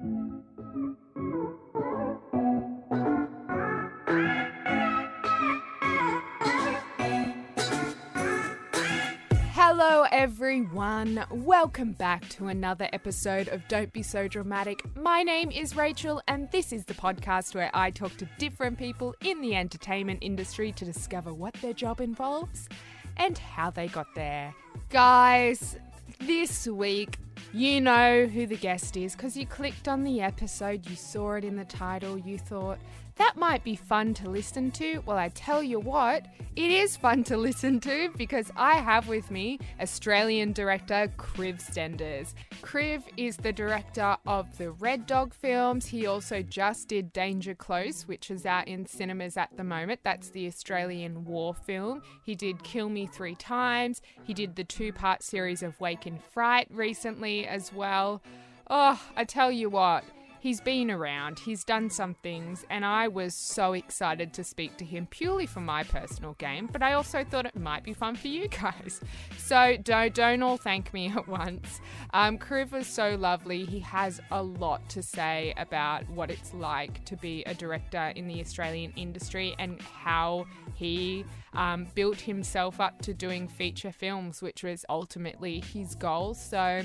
Hello, everyone. Welcome back to another episode of Don't Be So Dramatic. My name is Rachel, and this is the podcast where I talk to different people in the entertainment industry to discover what their job involves and how they got there. Guys, this week, you know who the guest is because you clicked on the episode, you saw it in the title, you thought, that might be fun to listen to. Well, I tell you what, it is fun to listen to because I have with me Australian director Kriv Stenders. Kriv is the director of the Red Dog films. He also just did Danger Close, which is out in cinemas at the moment. That's the Australian war film. He did Kill Me Three Times. He did the two part series of Wake in Fright recently as well. Oh, I tell you what, He's been around, he's done some things, and I was so excited to speak to him purely for my personal game, but I also thought it might be fun for you guys. So don't, don't all thank me at once. Um, Kriv was so lovely. He has a lot to say about what it's like to be a director in the Australian industry and how he um, built himself up to doing feature films, which was ultimately his goal. So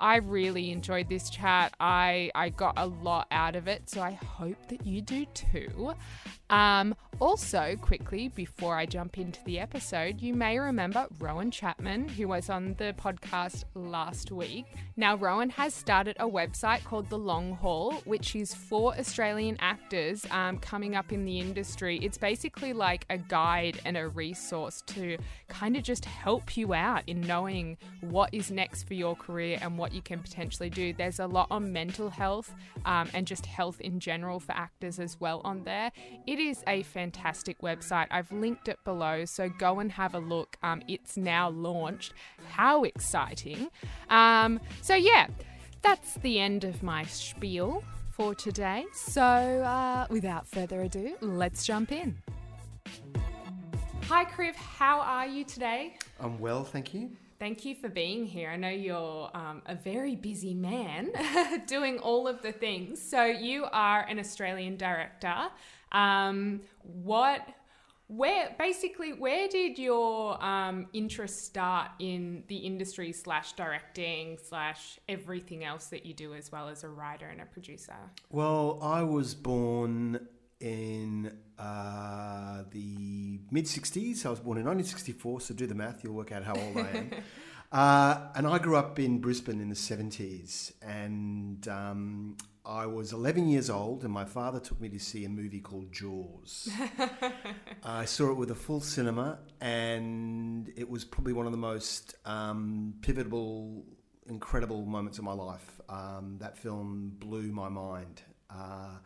I really enjoyed this chat. I, I got a lot out of it, so I hope that you do too. Um, also, quickly, before I jump into the episode, you may remember Rowan Chapman, who was on the podcast last week. Now, Rowan has started a website called The Long Haul, which is for Australian actors um, coming up in the industry. It's basically like a guide and a resource to kind of just help you out in knowing what is next for your career and what you can potentially do. There's a lot on mental health um, and just health in general for actors as well on there. It is a fantastic fantastic website. I've linked it below, so go and have a look. Um, it's now launched. How exciting! Um, so, yeah, that's the end of my spiel for today. So, uh, without further ado, let's jump in. Hi, Kriv. How are you today? I'm well, thank you. Thank you for being here. I know you're um, a very busy man doing all of the things. So, you are an Australian director. Um, what, where, basically, where did your um, interest start in the industry slash directing slash everything else that you do as well as a writer and a producer? Well, I was born in uh, the mid 60s. I was born in 1964, so do the math, you'll work out how old I am. Uh, and I grew up in Brisbane in the 70s, and um, I was 11 years old, and my father took me to see a movie called Jaws. I saw it with a full cinema, and it was probably one of the most um, pivotal, incredible moments of my life. Um, that film blew my mind. Uh,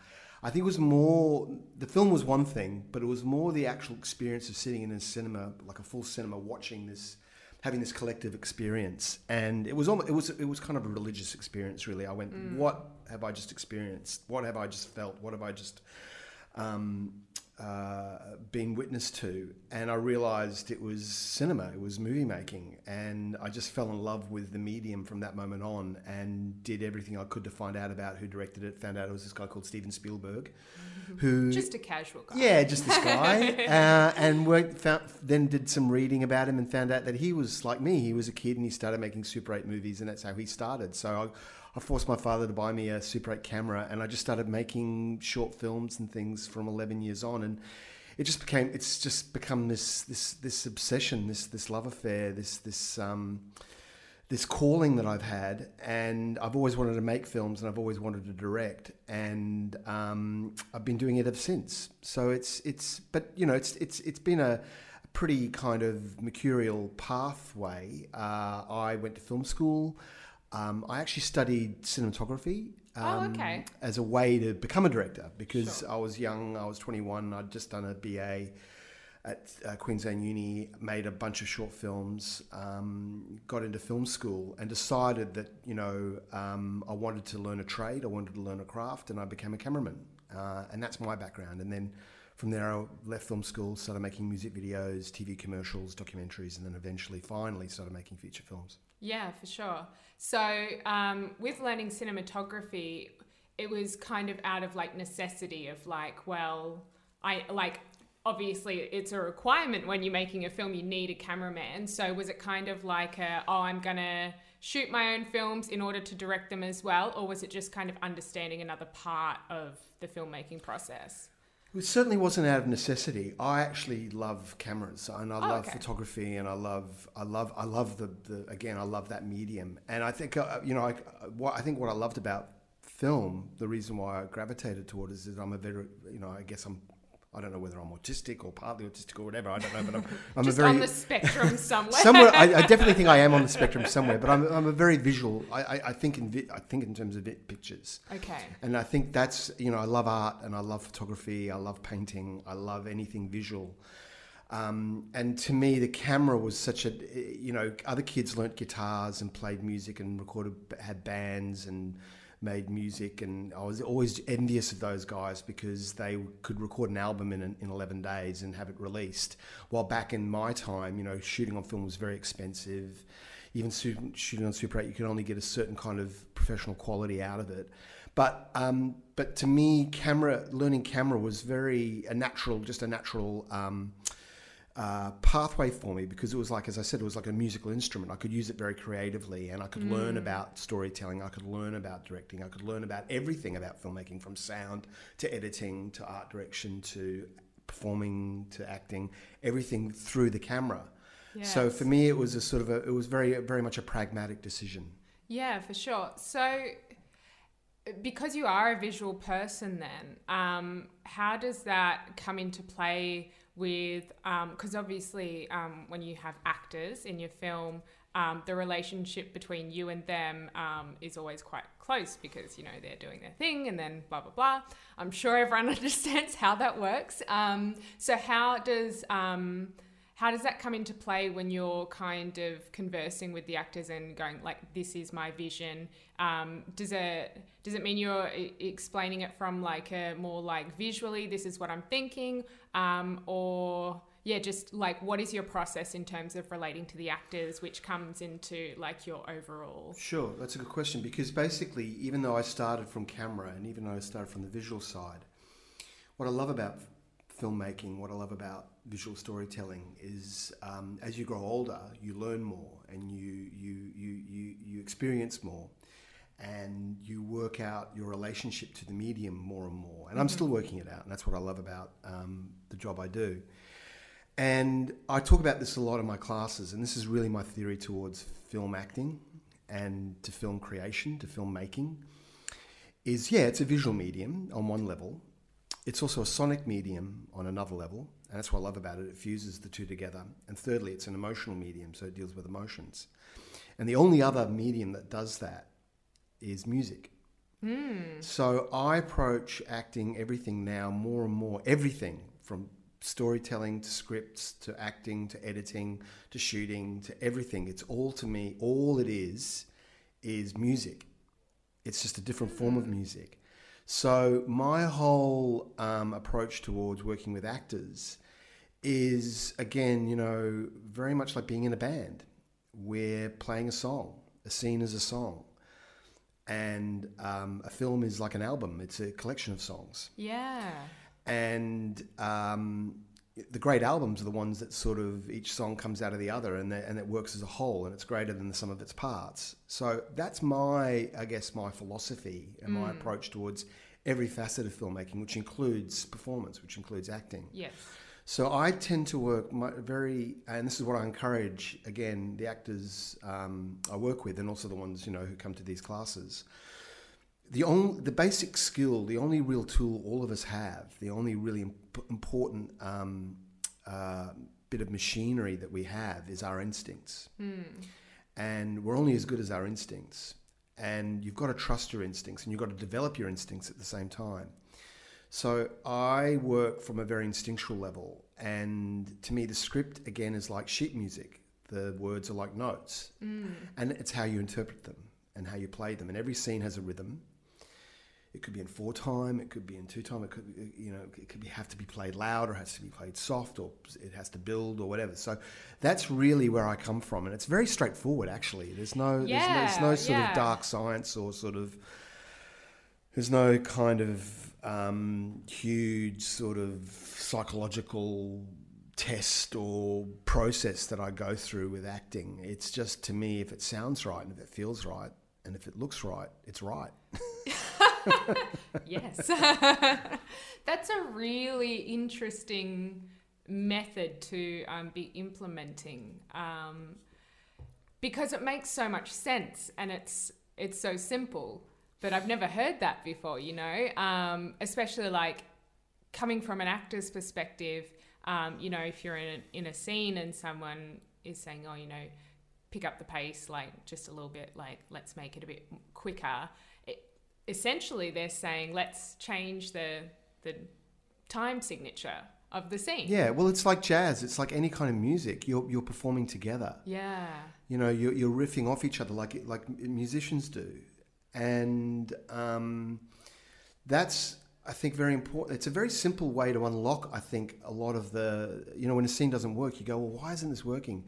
I think it was more, the film was one thing, but it was more the actual experience of sitting in a cinema, like a full cinema, watching this having this collective experience, and it was almost, it was it was kind of a religious experience. Really, I went, mm. what have I just experienced? What have I just felt? What have I just um, uh, been witness to? And I realised it was cinema, it was movie making, and I just fell in love with the medium from that moment on, and did everything I could to find out about who directed it. Found out it was this guy called Steven Spielberg who just a casual guy. Yeah, just this guy, uh, and worked, found, then did some reading about him and found out that he was like me. He was a kid and he started making Super 8 movies, and that's how he started. So I, I forced my father to buy me a Super 8 camera, and I just started making short films and things from 11 years on, and it just became it's just become this this this obsession, this this love affair, this this. Um, this calling that I've had, and I've always wanted to make films, and I've always wanted to direct, and um, I've been doing it ever since. So it's it's, but you know, it's it's it's been a, pretty kind of mercurial pathway. Uh, I went to film school. Um, I actually studied cinematography. Um, oh, okay. As a way to become a director because sure. I was young. I was 21. I'd just done a BA at uh, Queensland Uni, made a bunch of short films, um, got into film school, and decided that you know um, I wanted to learn a trade, I wanted to learn a craft, and I became a cameraman, uh, and that's my background. And then from there, I left film school, started making music videos, TV commercials, documentaries, and then eventually, finally, started making feature films. Yeah, for sure. So, um, with learning cinematography, it was kind of out of like necessity of like, well, I like obviously it's a requirement when you're making a film you need a cameraman. So was it kind of like a, oh i'm gonna shoot my own films in order to direct them as well? Or was it just kind of understanding another part of the filmmaking process it certainly wasn't out of necessity. I actually love cameras and I Oh, love okay. photography and I love I love I love the, the again I love that medium and I think uh, you know I what I think what I loved about film the reason why I gravitated toward it is that I'm a very you know I guess I'm I don't know whether I'm autistic or partly autistic or whatever I don't know but I'm, I'm just a very on the spectrum somewhere. Somewhere I, I definitely think I am on the spectrum somewhere but I'm, I'm a very visual I, I, I think in vi- I think in terms of vi- pictures. Okay. And I think that's, you know, I love art and I love photography, I love painting, I love anything visual. Um, and to me, the camera was such a, you know, other kids learnt guitars and played music and recorded, had bands and made music. And I was always envious of those guys because they could record an album in, in 11 days and have it released. While back in my time, you know, shooting on film was very expensive. Even shooting on Super 8, you could only get a certain kind of professional quality out of it. But um, but to me, camera learning camera was very a natural, just a natural um, uh, pathway for me because it was like, as I said, it was like a musical instrument. I could use it very creatively, and I could learn about storytelling. I could learn about directing. I could learn about everything about filmmaking, from sound to editing to art direction to performing to acting, everything through the camera. So for me, it was a sort of a, it was very very much a pragmatic decision. Yeah, for sure. So, because you are a visual person, then, um, how does that come into play with? Because obviously, um, when you have actors in your film, um, the relationship between you and them um, is always quite close because you know they're doing their thing and then blah blah blah. I'm sure everyone understands how that works. Um, so, how does um, how does that come into play when you're kind of conversing with the actors and going like this is my vision? Um, does it does it mean you're explaining it from like a more like visually this is what i'm thinking? Um, or yeah just like what is your process in terms of relating to the actors which comes into like your overall? Sure, that's a good question because basically, even though I started from camera and even though I started from the visual side, what I love about filmmaking, what I love about visual storytelling is um, as you grow older, you learn more and you, you, you, you, you experience more and you work out your relationship to the medium more and more. And I'm still working it out, and that's what I love about um, the job I do. And I talk about this a lot in my classes, and this is really my theory towards film acting and to film creation, to film making. Is yeah, it's a visual medium on one level. It's also a sonic medium on another level, and that's what I love about it. It fuses the two together. And thirdly, it's an emotional medium, so it deals with emotions. And the only other medium that does that is music. Hmm. So I approach acting everything now more and more, everything from storytelling to scripts to acting to editing to shooting to everything. It's all to me, all it is, is music. It's just a different form of hmm. music. So my whole um, approach towards working with actors is, again, you know, very much like being in a band. We're playing a song. A scene is a song and um, a film is like an album. It's a collection of songs, yeah and um, the great albums are the ones that sort of each song comes out of the other, and and it works as a whole, and it's greater than the sum of its parts. So that's my, I guess, my philosophy and my approach towards every facet of filmmaking, which includes performance, which includes acting. yes So I tend to work my, very, and this is what I encourage again the actors um, I work with, and also the ones you know who come to these classes. The only, the basic skill, the only real tool all of us have, the only really imp- important um, uh, bit of machinery that we have is our instincts, and we're only as good as our instincts. And you've got to trust your instincts, and you've got to develop your instincts at the same time. So I work from a very instinctual level, and to me, the script again is like sheet music. The words are like notes, and it's how you interpret them and how you play them. And every scene has a rhythm. It could be in four time, it could be in two time. It could, you know, it could be, have to be played loud, or it has to be played soft, or it has to build, or whatever. So that's really where I come from, and it's very straightforward. Actually, there's no, there's no, there's no sort yeah. of dark science or sort of there's no kind of um, huge sort of psychological test or process that I go through with acting. It's just to me, if it sounds right and if it feels right and if it looks right, it's right. yes. That's a really interesting method to um, be implementing um, because it makes so much sense and it's it's so simple. But I've never heard that before, you know, um, especially like coming from an actor's perspective. Um, you know, if you're in a, in a scene and someone is saying, "Oh, you know, pick up the pace, like just a little bit, like let's make it a bit quicker." Essentially, they're saying, "Let's change the the time signature of the scene." Yeah, well, it's like jazz. It's like any kind of music. You're you're performing together. Yeah. You know, you're, you're riffing off each other like like musicians do, and um, that's I think very important. It's a very simple way to unlock. I think a lot of the you know when a scene doesn't work, you go, well, why isn't this working?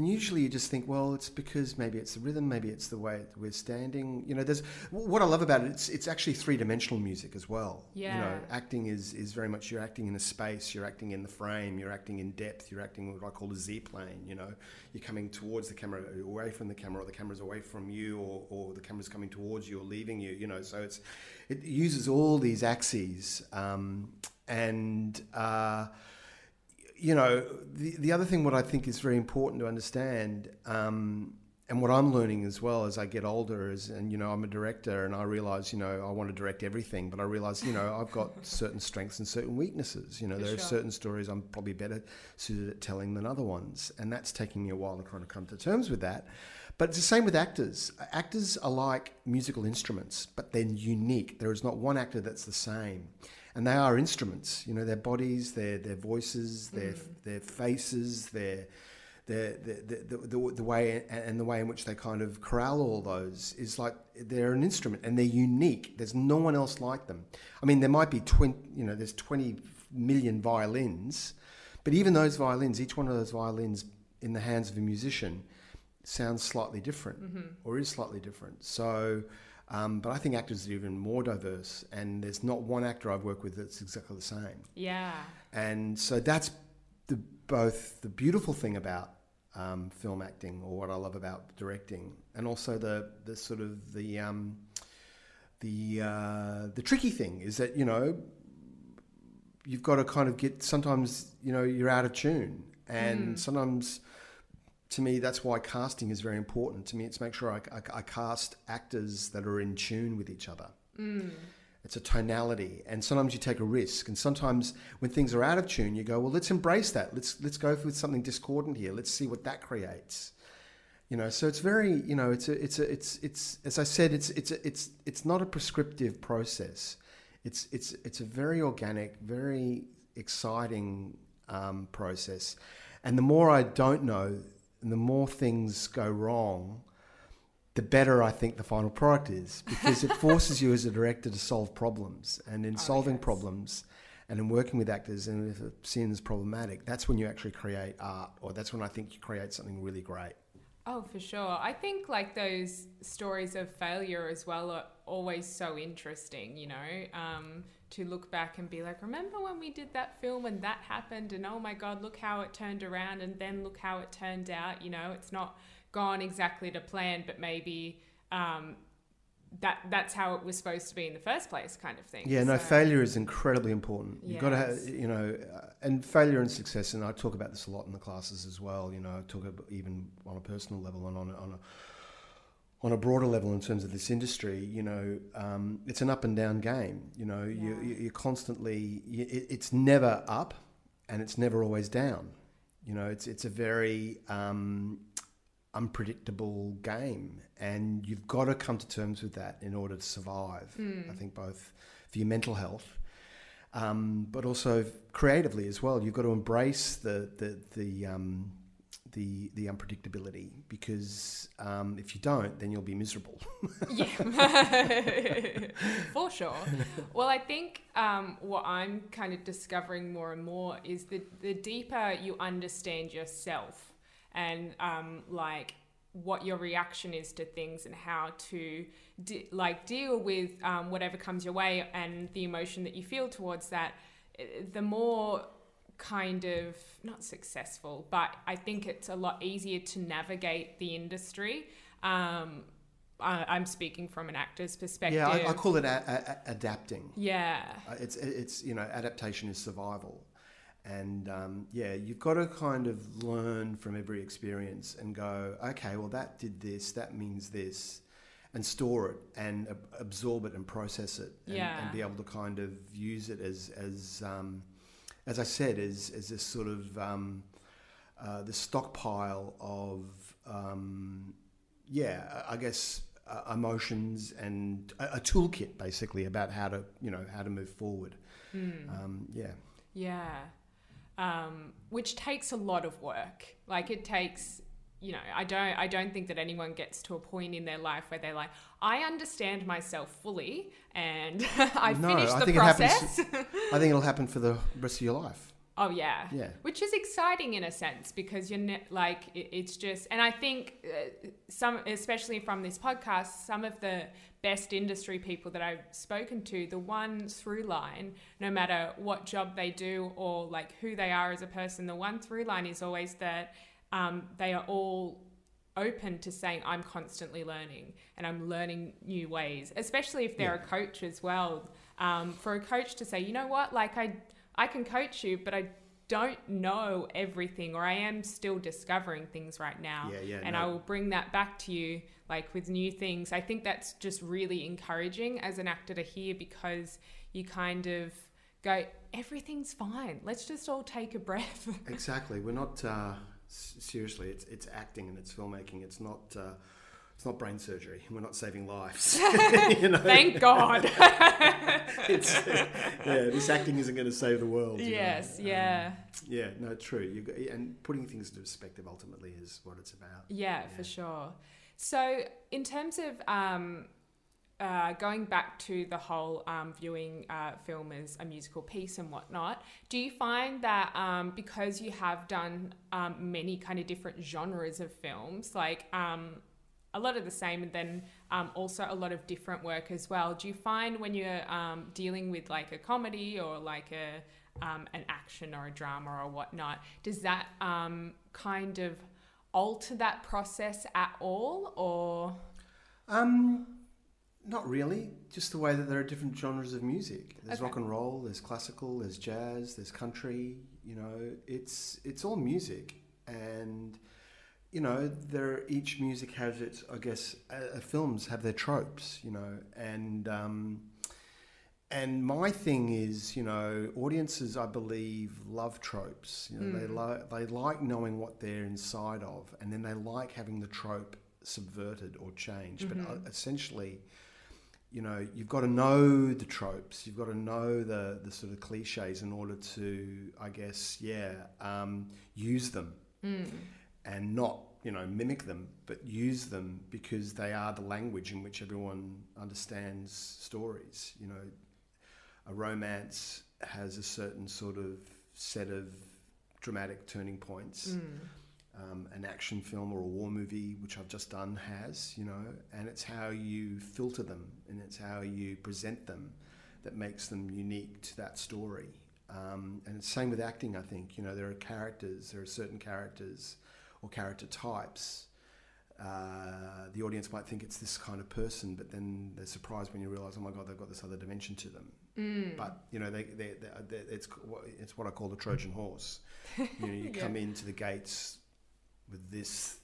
And usually you just think, well, it's because maybe it's the rhythm, maybe it's the way we're standing. You know, there's what I love about it. It's it's actually three dimensional music as well. Yeah. You know, acting is is very much you're acting in a space, you're acting in the frame, you're acting in depth, you're acting what I call a Z plane. You know, you're coming towards the camera, away from the camera, or the camera's away from you, or or the camera's coming towards you or leaving you. You know, so it's it uses all these axes um, and. Uh, you know, the, the other thing what I think is very important to understand, um, and what I'm learning as well as I get older is, and you know, I'm a director, and I realize, you know, I want to direct everything, but I realize, you know, I've got certain strengths and certain weaknesses. You know, For there are certain stories I'm probably better suited at telling than other ones, and that's taking me a while to kind of come to terms with that. But it's the same with actors. Actors are like musical instruments, but they're unique. There is not one actor that's the same and they are instruments. You know, their bodies, their their voices, their mm. their faces, their their the, the, the, the way and the way in which they kind of corral all those is like they're an instrument and they're unique. There's no one else like them. I mean, there might be twenty. You know, there's twenty million violins, but even those violins, each one of those violins in the hands of a musician, sounds slightly different mm-hmm. or is slightly different. So. Um, but I think actors are even more diverse, and there's not one actor I've worked with that's exactly the same. Yeah. And so that's the both the beautiful thing about um, film acting, or what I love about directing, and also the the sort of the um, the uh, the tricky thing is that you know you've got to kind of get sometimes you know you're out of tune, and sometimes to me, that's why casting is very important. To me, it's make sure I, I, I cast actors that are in tune with each other. It's a tonality, and sometimes you take a risk. And sometimes when things are out of tune, you go, "Well, let's embrace that. Let's let's go with something discordant here. Let's see what that creates." You know, so it's very, you know, it's a, it's a, it's it's as I said, it's it's a, it's it's not a prescriptive process. It's it's it's a very organic, very exciting um, process. And the more I don't know, and the more things go wrong, the better I think the final product is because it forces you as a director to solve problems. And in solving yes. problems and in working with actors, and if a scene is problematic, that's when you actually create art, or that's when I think you create something really great. Oh, for sure. I think like those stories of failure as well are always so interesting, you know, um, to look back and be like, remember when we did that film and that happened and oh my God, look how it turned around and then look how it turned out, you know, it's not gone exactly to plan, but maybe um, that that's how it was supposed to be in the first place kind of thing. Yeah, no, failure is incredibly important. You've got to have, you know, uh, and failure and success, and I talk about this a lot in the classes as well. You know, I talk about even on a personal level and on on a on a broader level in terms of this industry. You know, um, it's an up and down game. You know, you, Yeah. you you're constantly, you, it's never up, and it's never always down. You know, it's it's a very um, unpredictable game, and you've got to come to terms with that in order to survive. I think both for your mental health, um, but also creatively as well. You've got to embrace the the the um, the, the unpredictability because um, if you don't, then you'll be miserable. Yeah, for sure. Well, I think um, what I'm kind of discovering more and more is that the deeper you understand yourself and um, like what your reaction is to things and how to de- like deal with um, whatever comes your way and the emotion that you feel towards that eh, the more kind of not successful but i think it's a lot easier to navigate the industry um, I, i'm speaking from an actor's perspective Yeah, I, I call it a, a, adapting. yeah Uh, It's it's you know adaptation is survival, and um, yeah, you've got to kind of learn from every experience and go, okay, well that did this, that means this, and store it and ab- absorb it and process it, and, Yeah. and be able to kind of use it as as um, as I said, as as this sort of um, uh, the stockpile of um, yeah, I guess uh, emotions and a, a toolkit basically about how to you know how to move forward. Um, yeah, Yeah. Um, which takes a lot of work. Like it takes, you know, I don't I don't think that anyone gets to a point in their life where they're like, I understand myself fully and I No, finished the it happens- process. I think it'll happen for the rest of your life. oh yeah. Yeah. Which is exciting in a sense because you're ne- like it, it's just and I think uh, some especially from this podcast some of the best industry people that I've spoken to the one through line no matter what job they do or like who they are as a person the one through line is always that um, they are all open to saying I'm constantly learning and I'm learning new ways, especially if they're a coach as well. Um, for a coach to say, you know what, like I, I can coach you, but I don't know everything, or I am still discovering things right now. Yeah, yeah, And no. I will bring that back to you, like with new things. I think that's just really encouraging as an actor to hear because you kind of go, everything's fine. Let's just all take a breath. Exactly. We're not uh, seriously. It's it's acting and it's filmmaking. It's not. Uh, it's not brain surgery. We're not saving lives. you know, Thank God. it's, yeah, this acting isn't going to save the world. you know. yes, Um, yeah. yeah, no, true. You got, and putting things into perspective ultimately is what it's about. Yeah, for sure. So, in terms of um, uh, going back to the whole um, viewing uh, film as a musical piece and whatnot, do you find that um, because you have done um, many kind of different genres of films, like um, a lot of the same, and then um, also a lot of different work as well, do you find when you're um, dealing with like a comedy or like a an action or a drama or whatnot, does that kind of alter that process at all, or not really. Just the way that there are different genres of music. There's Okay. rock and roll. There's classical. There's jazz. There's country. You know, it's it's all music, and you know, there each music has its. I guess uh, uh, films have their tropes. You know, and um, and my thing is, you know, audiences, I believe, love tropes. You know, they like they like knowing what they're inside of, and then they like having the trope subverted or changed. But uh, essentially, you know, you've got to know the tropes. You've got to know the the sort of cliches in order to, I guess, yeah, um, use them and not you know mimic them, but use them because they are the language in which everyone understands stories. You know, a romance has a certain sort of set of dramatic turning points. Um, an action film or a war movie, which I've just done, has, you know, and it's how you filter them and it's how you present them that makes them unique to that story. Um, and it's same with acting, I think. You know, there are characters, there are certain characters or character types. Uh, the audience might think it's this kind of person, but then they're surprised when you realize, oh my God, they've got this other dimension to them. But you know, they, they, they, they, it's it's what I call the Trojan horse. You know, you Yeah. come into the gates with this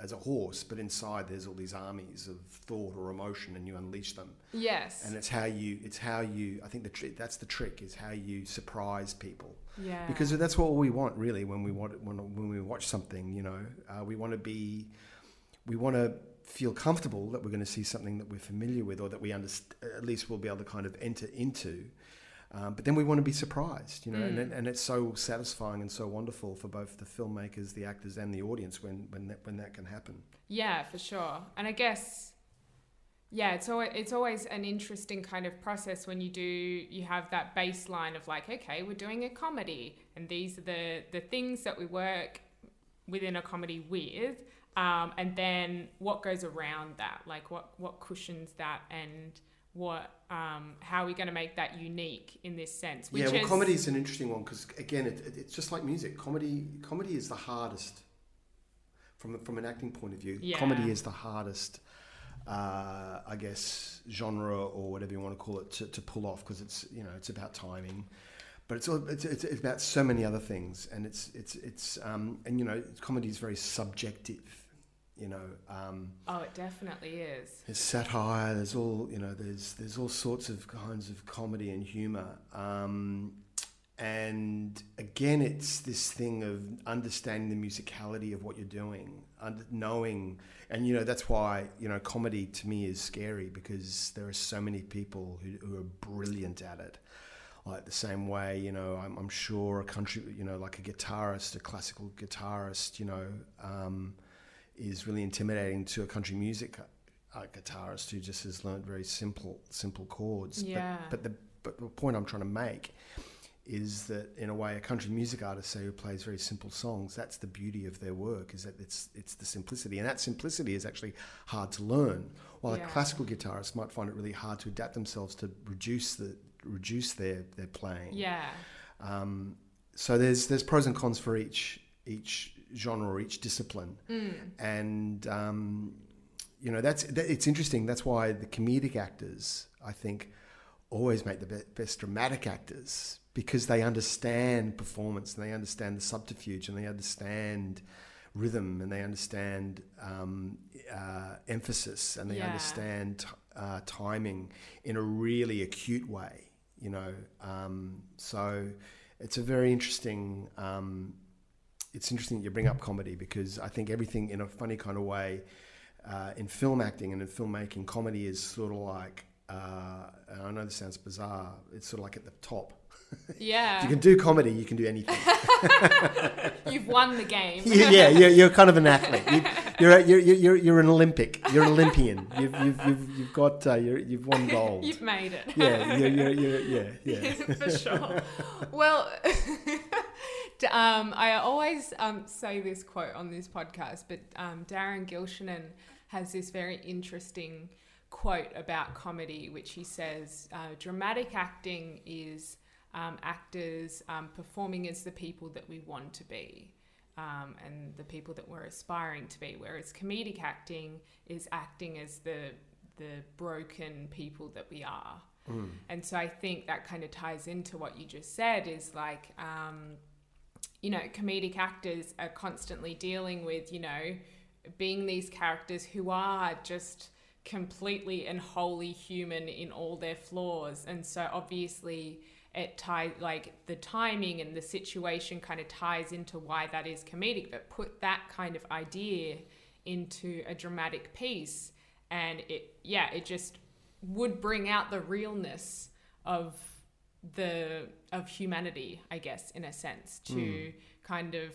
as a horse, but inside there's all these armies of thought or emotion, and you unleash them. yes, And it's how you, it's how you. I think the tri- that's the trick is how you surprise people yeah, because that's what we want really when we want when, when we watch something. You know, uh, we want to be, we want to feel comfortable that we're going to see something that we're familiar with or that we understand. At least we'll be able to kind of enter into. Um, but then we want to be surprised, you know, and, and it's so satisfying and so wonderful for both the filmmakers, the actors, and the audience when when that, when that can happen. Yeah, for sure. And I guess, yeah, it's always, it's always an interesting kind of process when you do, you have that baseline of like, okay, we're doing a comedy and these are the, the things that we work within a comedy with. Um, and then what goes around that? Like what what cushions that and what um, how are we going to make that unique in this sense? yeah, well, comedy is an interesting one because again, it, it, it's just like music. Comedy comedy is the hardest from from an acting point of view. Yeah. Comedy is the hardest. Uh, I guess genre or whatever you want to call it to, to pull off because it's you know it's about timing, but it's, all, it's it's it's about so many other things and it's it's it's um, and you know comedy is very subjective, you know. Um, oh, it definitely is. there's satire. There's all you know. There's there's all sorts of kinds of comedy and humor. Um, and again, it's this thing of understanding the musicality of what you're doing, under, knowing, and you know that's why you know comedy to me is scary because there are so many people who, who are brilliant at it. Like the same way, you know, I'm, I'm sure a country, you know, like a guitarist, a classical guitarist, you know, um, is really intimidating to a country music uh, guitarist who just has learned very simple simple chords. Yeah. But, but the but the point I'm trying to make is that in a way a country music artist say who plays very simple songs that's the beauty of their work is that it's it's the simplicity and that simplicity is actually hard to learn while Yeah. a classical guitarist might find it really hard to adapt themselves to reduce the reduce their their playing Yeah. um, so there's there's pros and cons for each each genre or each discipline, and um, you know that's that, it's interesting. That's why the comedic actors, I think, always make the be- best dramatic actors because they understand performance and they understand the subterfuge and they understand rhythm and they understand um, uh, emphasis and they Yeah. understand t- uh, timing in a really acute way. You know, um, so it's a very interesting. Um, it's interesting that you bring up comedy because I think everything in a funny kind of way uh, in film acting and in filmmaking, comedy is sort of like. Uh, and I know this sounds bizarre. It's sort of like at the top. If Yeah. you can do comedy, you can do anything. You've won the game. You- yeah, you're, you're kind of an athlete. You, you're, a, you're, you're, you're an Olympic. You're an Olympian. You've, you've, you've, you've got uh, you're, you've won gold. You've made it. yeah, you're, you're, you're, yeah, yeah. for sure. Well, um, I always um, say this quote on this podcast, but um, Darren Gilshenan has this very interesting quote about comedy, which he says uh, dramatic acting is um, actors um, performing as the people that we want to be. Um, and the people that we're aspiring to be, whereas comedic acting is acting as the the broken people that we are. And so I think that kind of ties into what you just said is like, um, you know, comedic actors are constantly dealing with, you know, being these characters who are just completely and wholly human in all their flaws. And so obviously it ties like the timing and the situation kind of ties into why that is comedic, but put that kind of idea into a dramatic piece and it yeah, it just would bring out the realness of the of humanity, I guess, in a sense, to kind of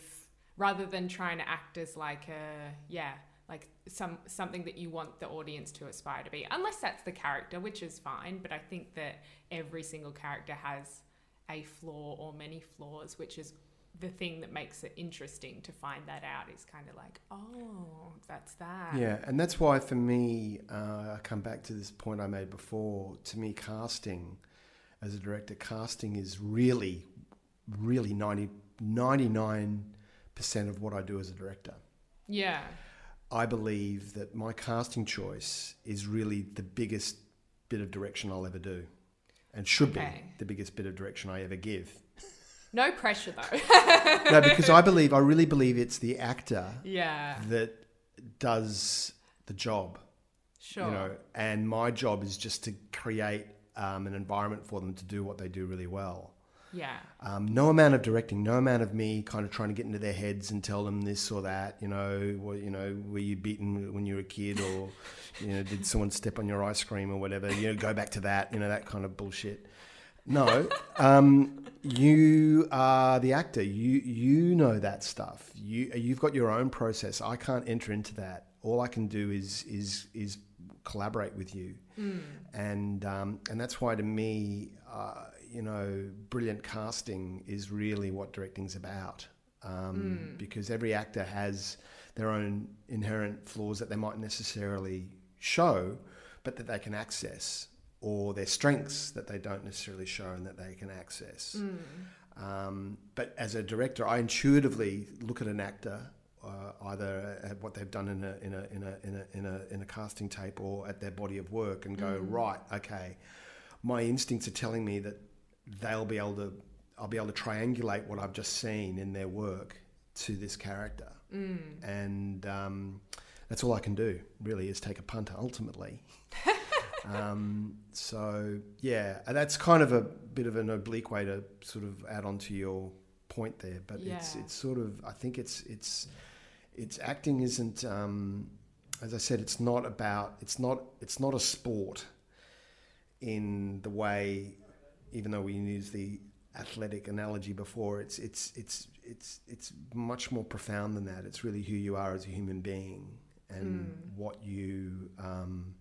rather than trying to act as like a yeah, like some something that you want the audience to aspire to be. Unless that's the character, which is fine, but I think that every single character has a flaw or many flaws, which is the thing that makes it interesting to find that out is kind of like, oh, that's that. Yeah, and that's why for me, uh, I come back to this point I made before. To me, casting as a director, casting is really, really 90, 99% of what I do as a director. Yeah. I believe that my casting choice is really the biggest bit of direction I'll ever do and should Okay. be the biggest bit of direction I ever give. No pressure though. no, because I believe, I really believe it's the actor yeah. that does the job. Sure. you know and my job is just to create um, an environment for them to do what they do really well. Yeah. um, no amount of directing no amount of me kind of trying to get into their heads and tell them this or that you know what you know were you beaten when you were a kid or you know did someone step on your ice cream or whatever you know go back to that you know that kind of bullshit. No um, you are the actor. You you know that stuff. You you've got your own process. I can't enter into that. All i can do is is is collaborate with you and um, and that's why to me uh, you know brilliant casting is really what directing's about um, because every actor has their own inherent flaws that they might necessarily show, but that they can access, or their strengths that they don't necessarily show and that they can access. Mm. Um, but as a director, I intuitively look at an actor, uh, either at what they've done in a, in, a, in, a, in, a, in, a, in a casting tape or at their body of work, and go, right, okay, my instincts are telling me that they'll be able to, I'll be able to triangulate what I've just seen in their work to this character. Mm. And um, that's all I can do, really, is take a punter ultimately. um, so, yeah, and that's kind of a bit of an oblique way to sort of add on to your point there. But it's, Yeah. it's sort of, I think it's, it's, it's acting isn't, um, as I said, it's not about, it's not, it's not a sport in the way, even though we use the athletic analogy before, it's, it's, it's, it's, it's much more profound than that. It's really who you are as a human being and Mm. what you, um,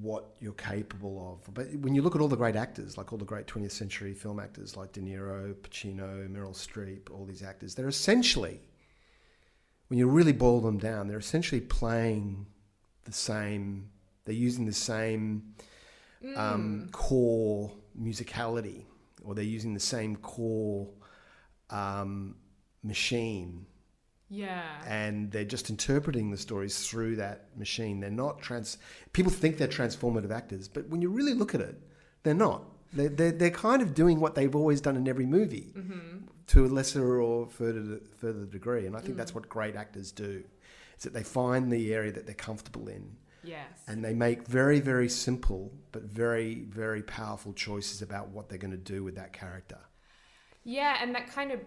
what you're capable of. But when you look at all the great actors, like all the great 20th century film actors like De Niro, Pacino, Meryl Streep, all these actors, they're essentially, when you really boil them down, they're essentially playing the same, they're using the same Mm. um, core musicality, or they're using the same core um, machine yeah. and they're just interpreting the stories through that machine. They're not trans. People think they're transformative actors, but when you really look at it, they're not. They're, they're, they're kind of doing what they've always done in every movie Mm-hmm. To a lesser or further further degree. And I think Mm. that's what great actors do, is that they find the area that they're comfortable in, Yes. and they make very very simple but very very powerful choices about what they're going to do with that character. Yeah, and that kind of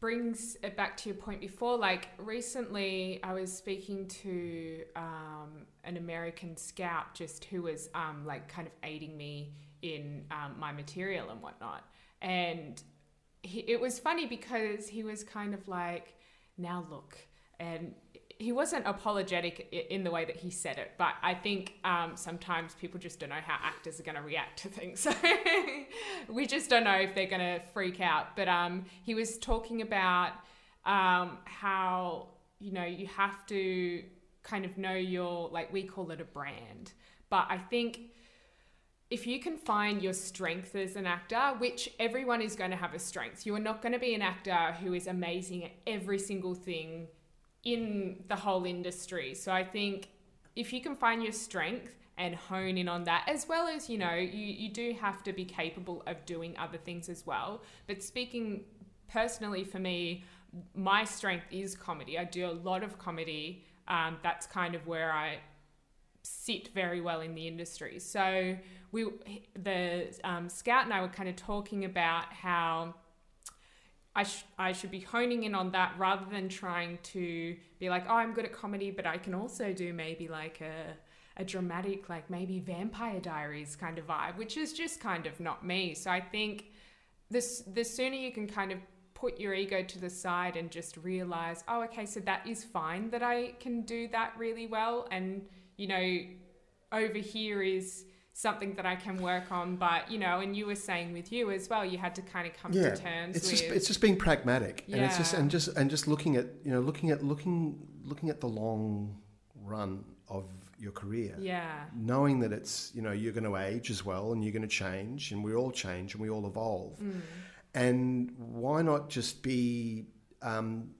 brings it back to your point before. Like recently, I was speaking to um, an American scout just who was um, like kind of aiding me in um, my material and whatnot. And he, it was funny because he was kind of like, now look. And he wasn't apologetic in the way that he said it, but I think um, sometimes people just don't know how actors are going to react to things. We just don't know if they're going to freak out. But um, he was talking about um, how, you know, you have to kind of know your, like, we call it a brand. But I think if you can find your strength as an actor, which everyone is going to have a strength, you are not going to be an actor who is amazing at every single thing in the whole industry. So I think if you can find your strength and hone in on that, as well as, you know, you, you do have to be capable of doing other things as well. But speaking personally for me, my strength is comedy. I do a lot of comedy. Um, that's kind of where I sit very well in the industry. So we, the um, scout and I were kind of talking about how I, sh- I should be honing in on that rather than trying to be like, oh, I'm good at comedy, but I can also do maybe like a, a dramatic, like maybe Vampire Diaries kind of vibe, which is just kind of not me. So I think this the sooner you can kind of put your ego to the side and just realize, oh, okay, so that is fine that I can do that really well, and you know, over here is something that I can work on. But you know, and you were saying with you as well, you had to kind of come yeah, to terms it's with. just it's just being pragmatic, and it's just and just and just looking at you know looking at looking looking at the long run of your career. yeah, Knowing that it's you know you're going to age as well, and you're going to change, and we all change, and we all evolve, Mm. and why not just be um,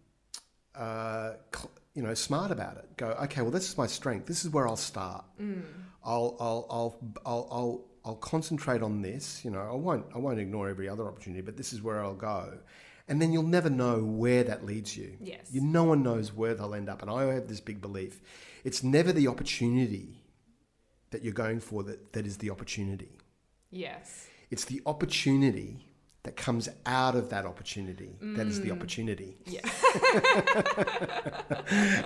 uh, cl- you know smart about it? Go okay, well this is my strength. This is where I'll start. Mm. I'll, I'll, I'll, I'll, I'll, I'll concentrate on this. You know, I won't, I won't ignore every other opportunity, but this is where I'll go. And then you'll never know where that leads you. Yes. You, no one knows where they'll end up. And I have this big belief it's never the opportunity that you're going for that, that is the opportunity. yes, It's the opportunity that comes out of that opportunity that is the mm. opportunity. yeah,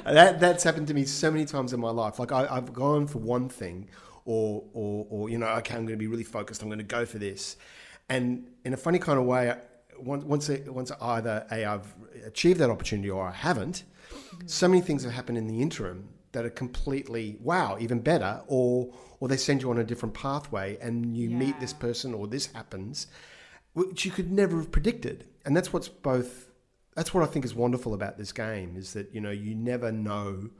that that's happened to me so many times in my life. Like I, I've gone for one thing, or or or you know, okay, I'm going to be really focused. I'm going to go for this, and in a funny kind of way, once once once either a I've achieved that opportunity or I haven't. Mm-hmm. So many things have happened in the interim that are completely wow, even better, or or they send you on a different pathway, and you meet this person, or this happens, which you could never have predicted. And that's what's both that's what I think is wonderful about this game is that you know you never know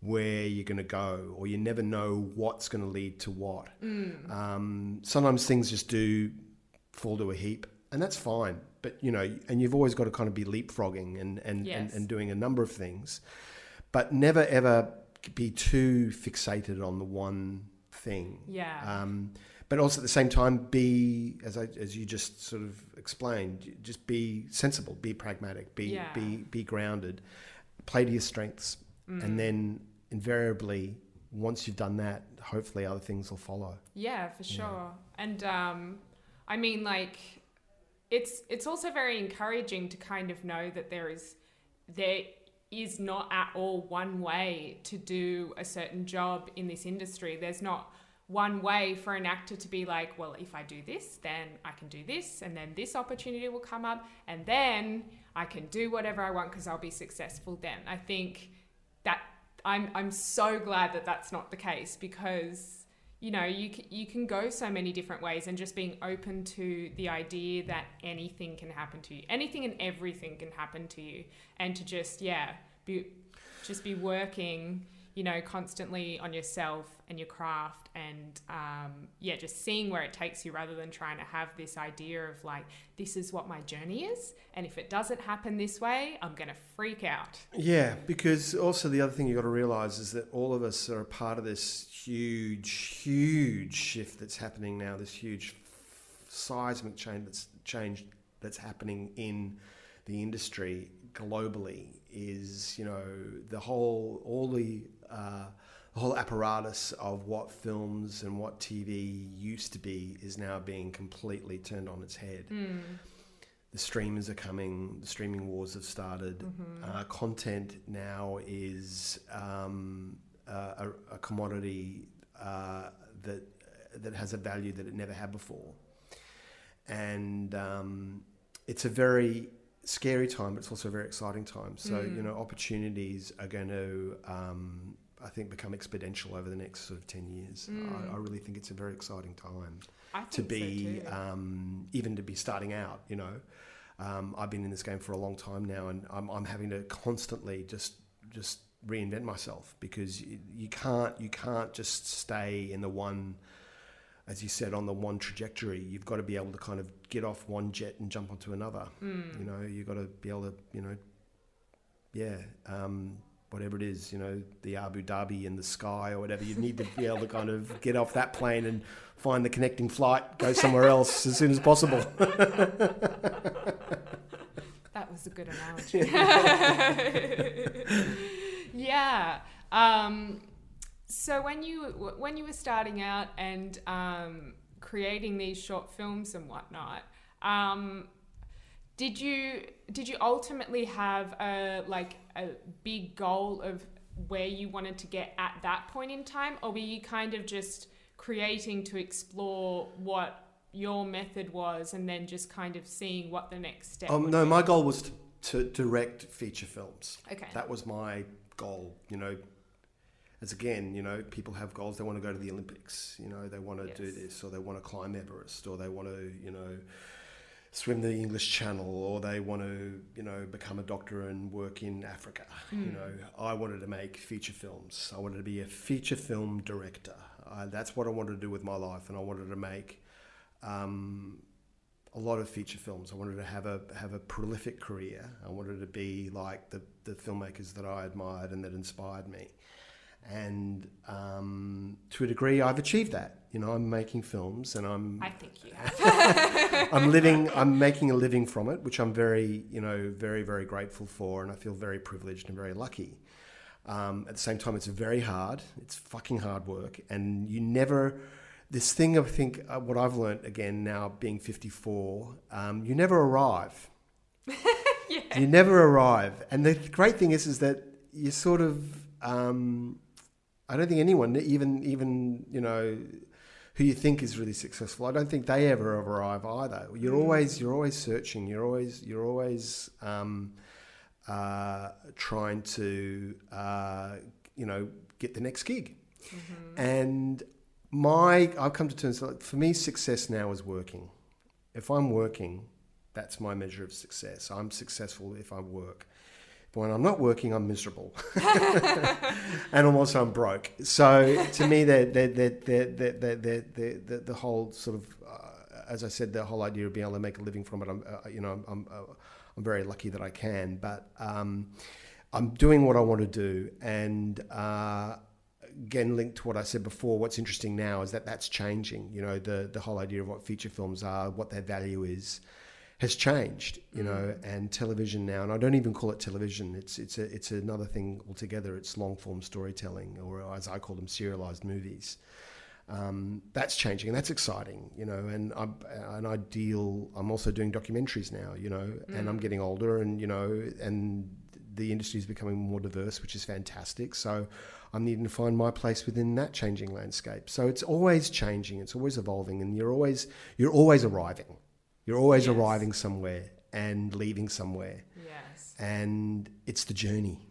where you're going to go or you never know what's going to lead to what. Um, sometimes things just do fall to a heap and that's fine. But you know, and you've always got to kind of be leapfrogging and and, and, and doing a number of things, but never ever be too fixated on the one thing. Yeah. Um, but also at the same time, be as I, as you just sort of explained, just be sensible, be pragmatic, be Yeah. be be grounded, play to your strengths, Mm. and then invariably, once you've done that, hopefully other things will follow. Yeah, for sure. And um, I mean, like, it's it's also very encouraging to kind of know that there is there is not at all one way to do a certain job in this industry. There's not one way for an actor to be like, well, if I do this, then I can do this, and then this opportunity will come up, and then I can do whatever I want because I'll be successful then. I think that I'm I'm so glad that that's not the case because you know you you can go so many different ways and just being open to the idea that anything can happen to you anything and everything can happen to you and to just yeah be just be working you know constantly on yourself and your craft and um, yeah just seeing where it takes you rather than trying to have this idea of like this is what my journey is and if it doesn't happen this way i'm gonna freak out. Yeah, because also the other thing you've got to realize is that all of us are a part of this huge, huge shift that's happening now, this huge seismic change that's changed that's happening in the industry globally is, you know, the whole, all the, uh, the whole apparatus of what films and what TV used to be is now being completely turned on its head. The streamers are coming, the streaming wars have started. Uh, content now is um, a, a commodity uh, that that has a value that it never had before, and um, it's a very scary time, but it's also a very exciting time. So you know, opportunities are going to. Um, I think become exponential over the next sort of ten years. I, I really think it's a very exciting time to so be too. um, even to be starting out you know um, I've been in this game for a long time now and I'm, I'm having to constantly just just reinvent myself because you, you can't you can't just stay in the one as you said on the one trajectory you've got to be able to kind of get off one jet and jump onto another Mm. you know you've got to be able to you know yeah um, whatever it is you know the Abu Dhabi in the sky or whatever you need to be able to kind of get off that plane and find the connecting flight go somewhere else as soon as possible That was a good analogy. yeah. Um, so when you when you were starting out and um, creating these short films and whatnot, um, did you did you ultimately have a like a big goal of where you wanted to get at that point in time, or were you kind of just creating to explore what your method was and then just kind of seeing what the next step um, no be? my goal was to, to direct feature films Okay. that was my goal you know as again you know people have goals they want to go to the olympics you know they want to do this or they want to climb everest or they want to you know swim the english channel or they want to you know become a doctor and work in africa Hmm. you know i wanted to make feature films i wanted to be a feature film director uh, that's what i wanted to do with my life and i wanted to make um, a lot of feature films. I wanted to have a have a prolific career. I wanted to be like the the filmmakers that I admired and that inspired me. And um, to a degree, I've achieved that. You know, I'm making films, and I'm I think you have. I'm living. I'm making a living from it, which I'm very, you know, very very grateful for, and I feel very privileged and very lucky. Um, at the same time, it's very hard. It's fucking hard work, and you never. This thing, I think, uh, what I've learned again now, being 54, um, you never arrive. yeah. You never arrive, and the great thing is, is that you sort of. Um, I don't think anyone, even even you know, who you think is really successful, I don't think they ever arrive either. You're always you're always searching. You're always you're always um, uh, trying to uh, you know get the next gig. And my I've come to terms like for me, success now is working. If I'm working, That's my measure of success. I'm successful if I work. But when I'm not working, I'm miserable, and also I'm broke. So to me, the the the the the the, the, the whole sort of, uh, as I said, the whole idea of being able to make a living from it. I'm, uh, you know, I'm I'm, uh, I'm, very lucky that I can, but um, I'm doing what I want to do, and. Uh, again linked to what I said before, what's interesting now is that that's changing. You know, the the whole idea of what feature films are, what their value is, has changed. You know, mm. and television now, and I don't even call it television. It's it's a, it's another thing altogether. It's long form storytelling, or as I call them, serialized movies. Um, that's changing, and that's exciting. You know, and I'm and I deal. I'm also doing documentaries now. You know, mm. and I'm mm. getting older, and you know, and the industry is becoming more diverse, which is fantastic. So I'm needing to find my place within that changing landscape. So it's always changing, it's always evolving, and you're always you're always arriving. You're always yes. arriving somewhere and leaving somewhere. Yes. And it's the journey.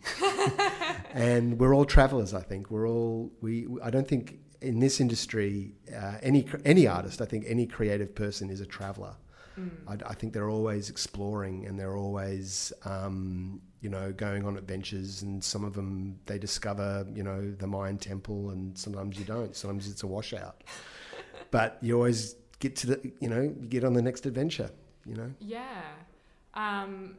and we're all travelers, I think. We're all we I don't think in this industry uh, any any artist, I think any creative person is a traveler. Mm. I, I, think they're always exploring and they're always um, you know, going on adventures, and some of them they discover, you know, the Mayan temple, and sometimes you don't. Sometimes it's a washout. but you always get to the, you know, get on the next adventure. You know. Yeah. Um,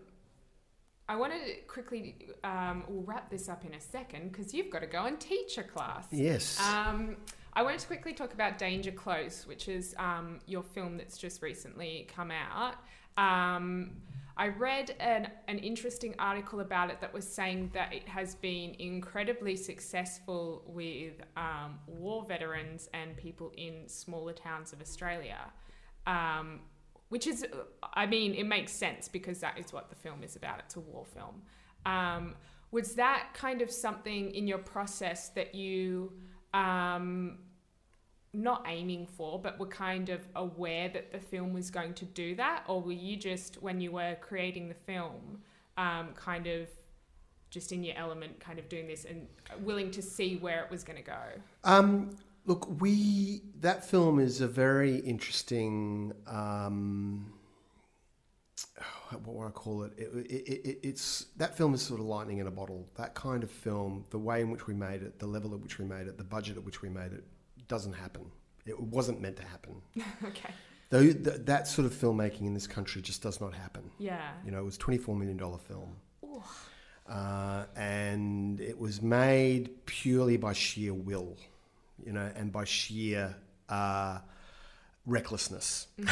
I want to quickly, um, we'll wrap this up in a second because you've got to go and teach a class. Yes. Um, I wanted to quickly talk about Danger Close, which is um, your film that's just recently come out. Um, I read an, an interesting article about it that was saying that it has been incredibly successful with um, war veterans and people in smaller towns of Australia. Um, which is, I mean, it makes sense because that is what the film is about. It's a war film. Um, was that kind of something in your process that you um, not aiming for, but were kind of aware that the film was going to do that? Or were you just, when you were creating the film, um, kind of just in your element, kind of doing this and willing to see where it was going to go? Um, look, we, that film is a very interesting. Um, what would I call it? It, it, it? It's that film is sort of lightning in a bottle. That kind of film, the way in which we made it, the level at which we made it, the budget at which we made it, doesn't happen. It wasn't meant to happen. okay. Though th- that sort of filmmaking in this country just does not happen. Yeah. You know, it was twenty four million dollar film. Uh, and it was made purely by sheer will, you know, and by sheer uh, recklessness.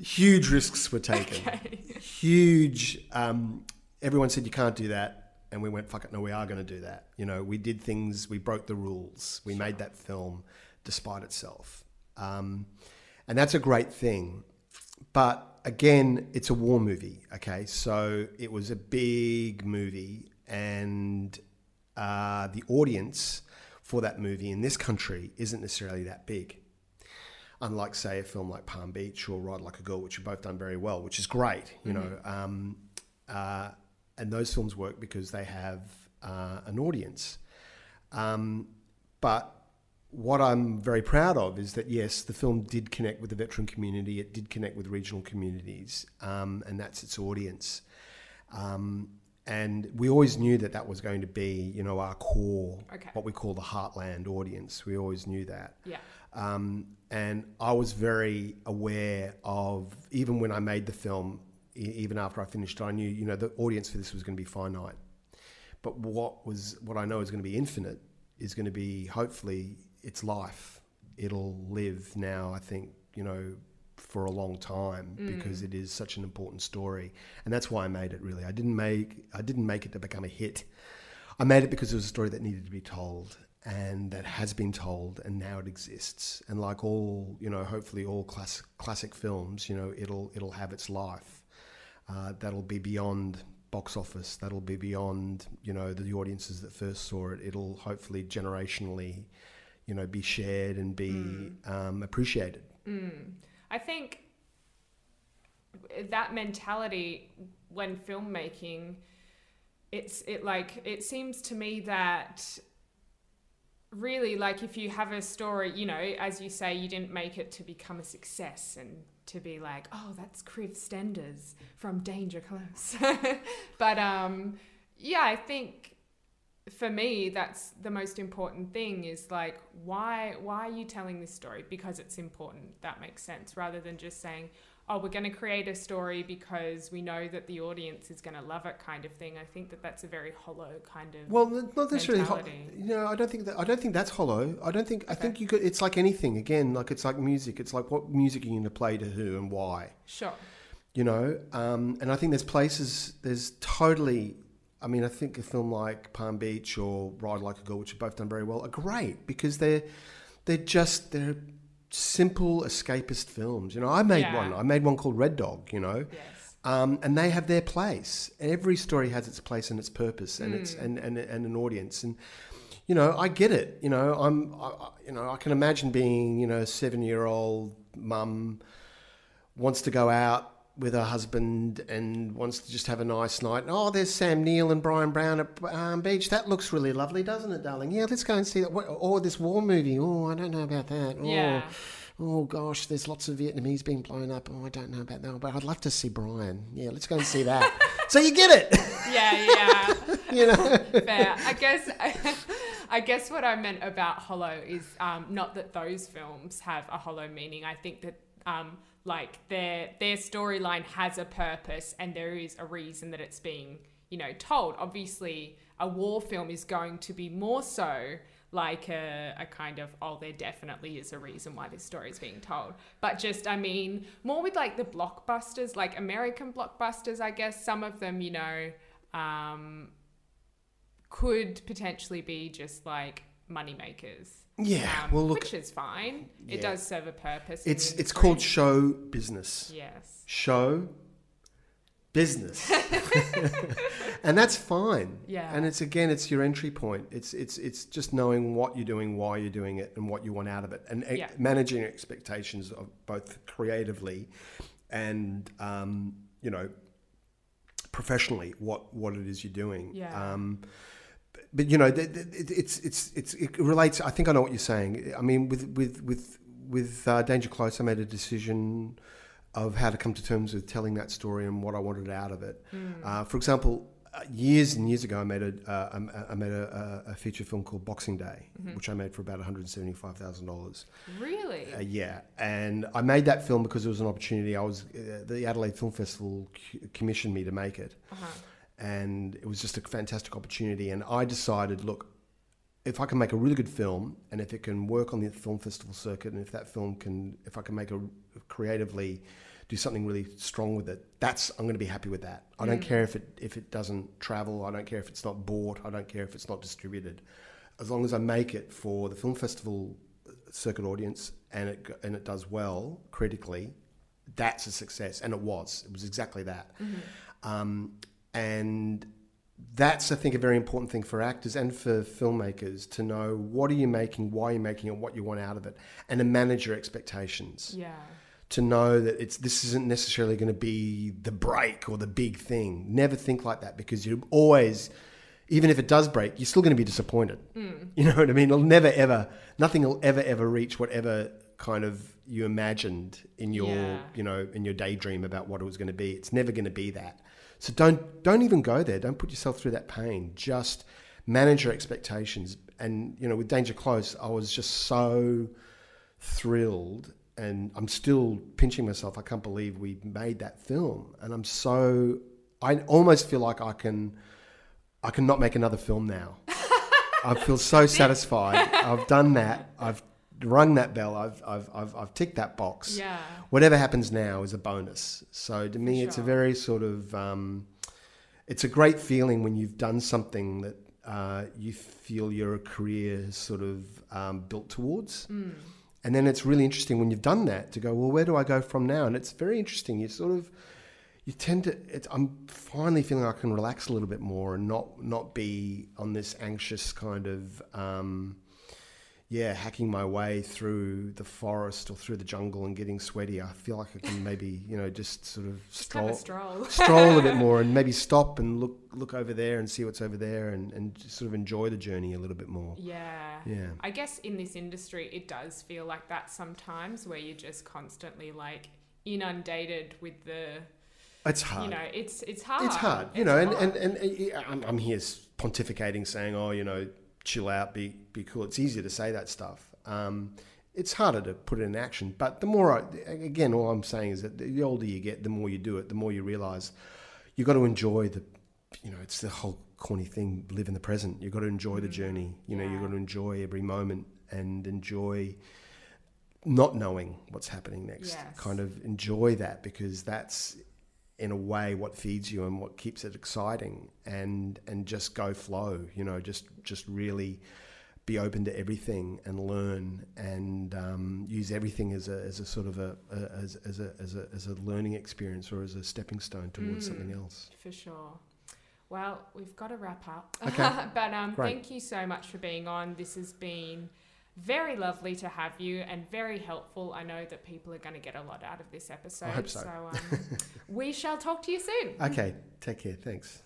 Huge risks were taken. Okay. Huge. Um, everyone said you can't do that and we went, fuck it, no, we are going to do that. You know, we did things, we broke the rules, we made that film despite itself. Um, and that's a great thing. But again, it's a war movie, okay? So it was a big movie, and uh, the audience for that movie in this country isn't necessarily that big. Unlike, say, a film like Palm Beach or Ride Like a Girl, which have both done very well, which is great, you mm-hmm. know. Um, uh, and those films work because they have uh, an audience. Um, but what I'm very proud of is that yes, the film did connect with the veteran community. It did connect with regional communities, um, and that's its audience. Um, and we always knew that that was going to be, you know, our core, okay. what we call the heartland audience. We always knew that. Yeah. Um, and I was very aware of, even when I made the film, even after I finished, I knew you know the audience for this was going to be finite. But what was what I know is going to be infinite is going to be hopefully its life. It'll live now. I think you know for a long time mm. because it is such an important story, and that's why I made it. Really, I didn't make I didn't make it to become a hit. I made it because it was a story that needed to be told and that has been told and now it exists and like all you know hopefully all class, classic films you know it'll it'll have its life uh, that'll be beyond box office. That'll be beyond you know the audiences that first saw it. It'll hopefully generationally, you know, be shared and be mm. um, appreciated. Mm. I think that mentality when filmmaking, it's it like it seems to me that really like if you have a story, you know, as you say, you didn't make it to become a success and to be like, oh, that's Kriv Stenders from Danger Close. but um, yeah, I think for me that's the most important thing is like why why are you telling this story? Because it's important. That makes sense. Rather than just saying oh we're going to create a story because we know that the audience is going to love it kind of thing. I think that that's a very hollow kind of well not necessarily ho- you know i don't think that i don't think that's hollow. I don't think i think you could it's like anything. Again like it's like music. It's like what music are you going to play to who and why? Sure. You know um, and i think there's places there's totally i mean i think a film like palm beach or ride like a girl which have both done very well are great because they're they're just they're simple escapist films you know i made Yeah. one i made one called red dog you know yes um, and they have their place. Every story has its place and its purpose, and its and, and and an audience. And you know, I get it. You know, I'm, I, you know, I can imagine being, you know, a seven-year-old mum wants to go out with her husband and wants to just have a nice night. Oh, there's Sam Neill and Bryan Brown at um, Beach. That looks really lovely, doesn't it, darling? Yeah, let's go and see that. What- Or this war movie. Oh, I don't know about that. Oh, Yeah. oh gosh, there's lots of Vietnamese being blown up. Oh, I don't know about that, but I'd love to see Bryan. Yeah, let's go and see that. so you get it, yeah yeah you know. fair i guess i guess what i meant about hollow is um, not that those films have a hollow meaning i think that um, like their their storyline has a purpose and there is a reason that it's being you know told. Obviously a war film is going to be more so like a, a kind of oh there definitely is a reason why this story is being told. But just i mean more with like the blockbusters like american blockbusters i guess some of them you know um, could potentially be just like money makers. Yeah, um, well, look, which is fine. It does serve a purpose. it's it's called show business. yes. show business and that's fine Yeah. and it's again it's your entry point it's it's it's just knowing what you're doing why you're doing it and what you want out of it and uh, Yeah. managing expectations of both creatively and um, you know professionally what what it is you're doing Yeah. um, but, you know th- th- it, it's it's it's it relates i think i know what you're saying i mean with with with with uh, danger close i made a decision of how to come to terms with telling that story and what I wanted out of it. Uh, for example, uh, years and years ago, I made a uh, I I made a, a feature film called Boxing Day, which I made for about one hundred seventy five thousand dollars. Really? Uh, yeah, and I made that film because it was an opportunity. I was uh, the Adelaide Film Festival c- commissioned me to make it, uh-huh. And it was just a fantastic opportunity. And I decided, look, if I can make a really good film, and if it can work on the film festival circuit, and if that film can, if I can make a creatively do something really strong with it, that's I'm going to be happy with that. I don't mm. care if it if it doesn't travel. I don't care if it's not bought. I don't care if it's not distributed. As long as I make it for the film festival uh, circuit audience and it and it does well critically, that's a success. And it was. It was exactly that. Mm-hmm. Um, and that's I think a very important thing for actors and for filmmakers to know what are you making, why you're you making it, what you want out of it, and to manage your expectations. Yeah. To know that it's this isn't necessarily going to be the break or the big thing. Never think like that because you're always, even if it does break, you're still going to be disappointed. Mm. You know what I mean? It'll never ever, nothing will ever ever reach whatever kind of you imagined in your Yeah. you know in your daydream about what it was going to be. It's never going to be that. So don't don't even go there. Don't put yourself through that pain. Just manage your expectations. And you know, with Danger Close, I was just so thrilled, and I'm still pinching myself. I can't believe we made that film, and I'm so I almost feel like I can I can not make another film now. I feel so satisfied. I've done that. I've rung that bell. I've I've I've, I've ticked that box Yeah. whatever happens now is a bonus. So to me, it's a very sort of, um, it's a great feeling when you've done something that uh, you feel your career has sort of um, built towards. And then it's really interesting when you've done that to go, well, where do I go from now? And it's very interesting. You sort of, you tend to. It's, I'm finally feeling I can relax a little bit more and not not be on this anxious kind of. Um, yeah, hacking my way through the forest or through the jungle and getting sweaty, I feel like I can maybe, you know, just sort of stroll, a stroll. stroll a bit more and maybe stop and look look over there and see what's over there and, and just sort of enjoy the journey a little bit more. Yeah. Yeah. I guess in this industry, it does feel like that sometimes where you're just constantly like inundated with the, It's hard. you know, it's it's hard. it's hard, you It's know, and, hard. and, and, uh, I'm, I'm here pontificating saying, oh, you know, chill out, be, be cool. It's easier to say that stuff. Um, it's harder to put it in action. But the more, I, again, all I'm saying is that the older you get, the more you do it, the more you realize you've got to enjoy the, you know, it's the whole corny thing, live in the present. You've got to enjoy the journey. You know, Yeah. you've got to enjoy every moment and enjoy not knowing what's happening next. Yes. Kind of enjoy that because that's in a way what feeds you and what keeps it exciting and and just go flow you know just just really be open to everything and learn and um, use everything as a, as a sort of a, a as, as a as a as a learning experience or as a stepping stone towards Mm. something else For sure. Well, we've got to wrap up. Okay. but um, Great. thank you so much for being on. This has been very lovely to have you and very helpful. I know that people are going to get a lot out of this episode. I hope so. um, we shall talk to you soon. okay take care thanks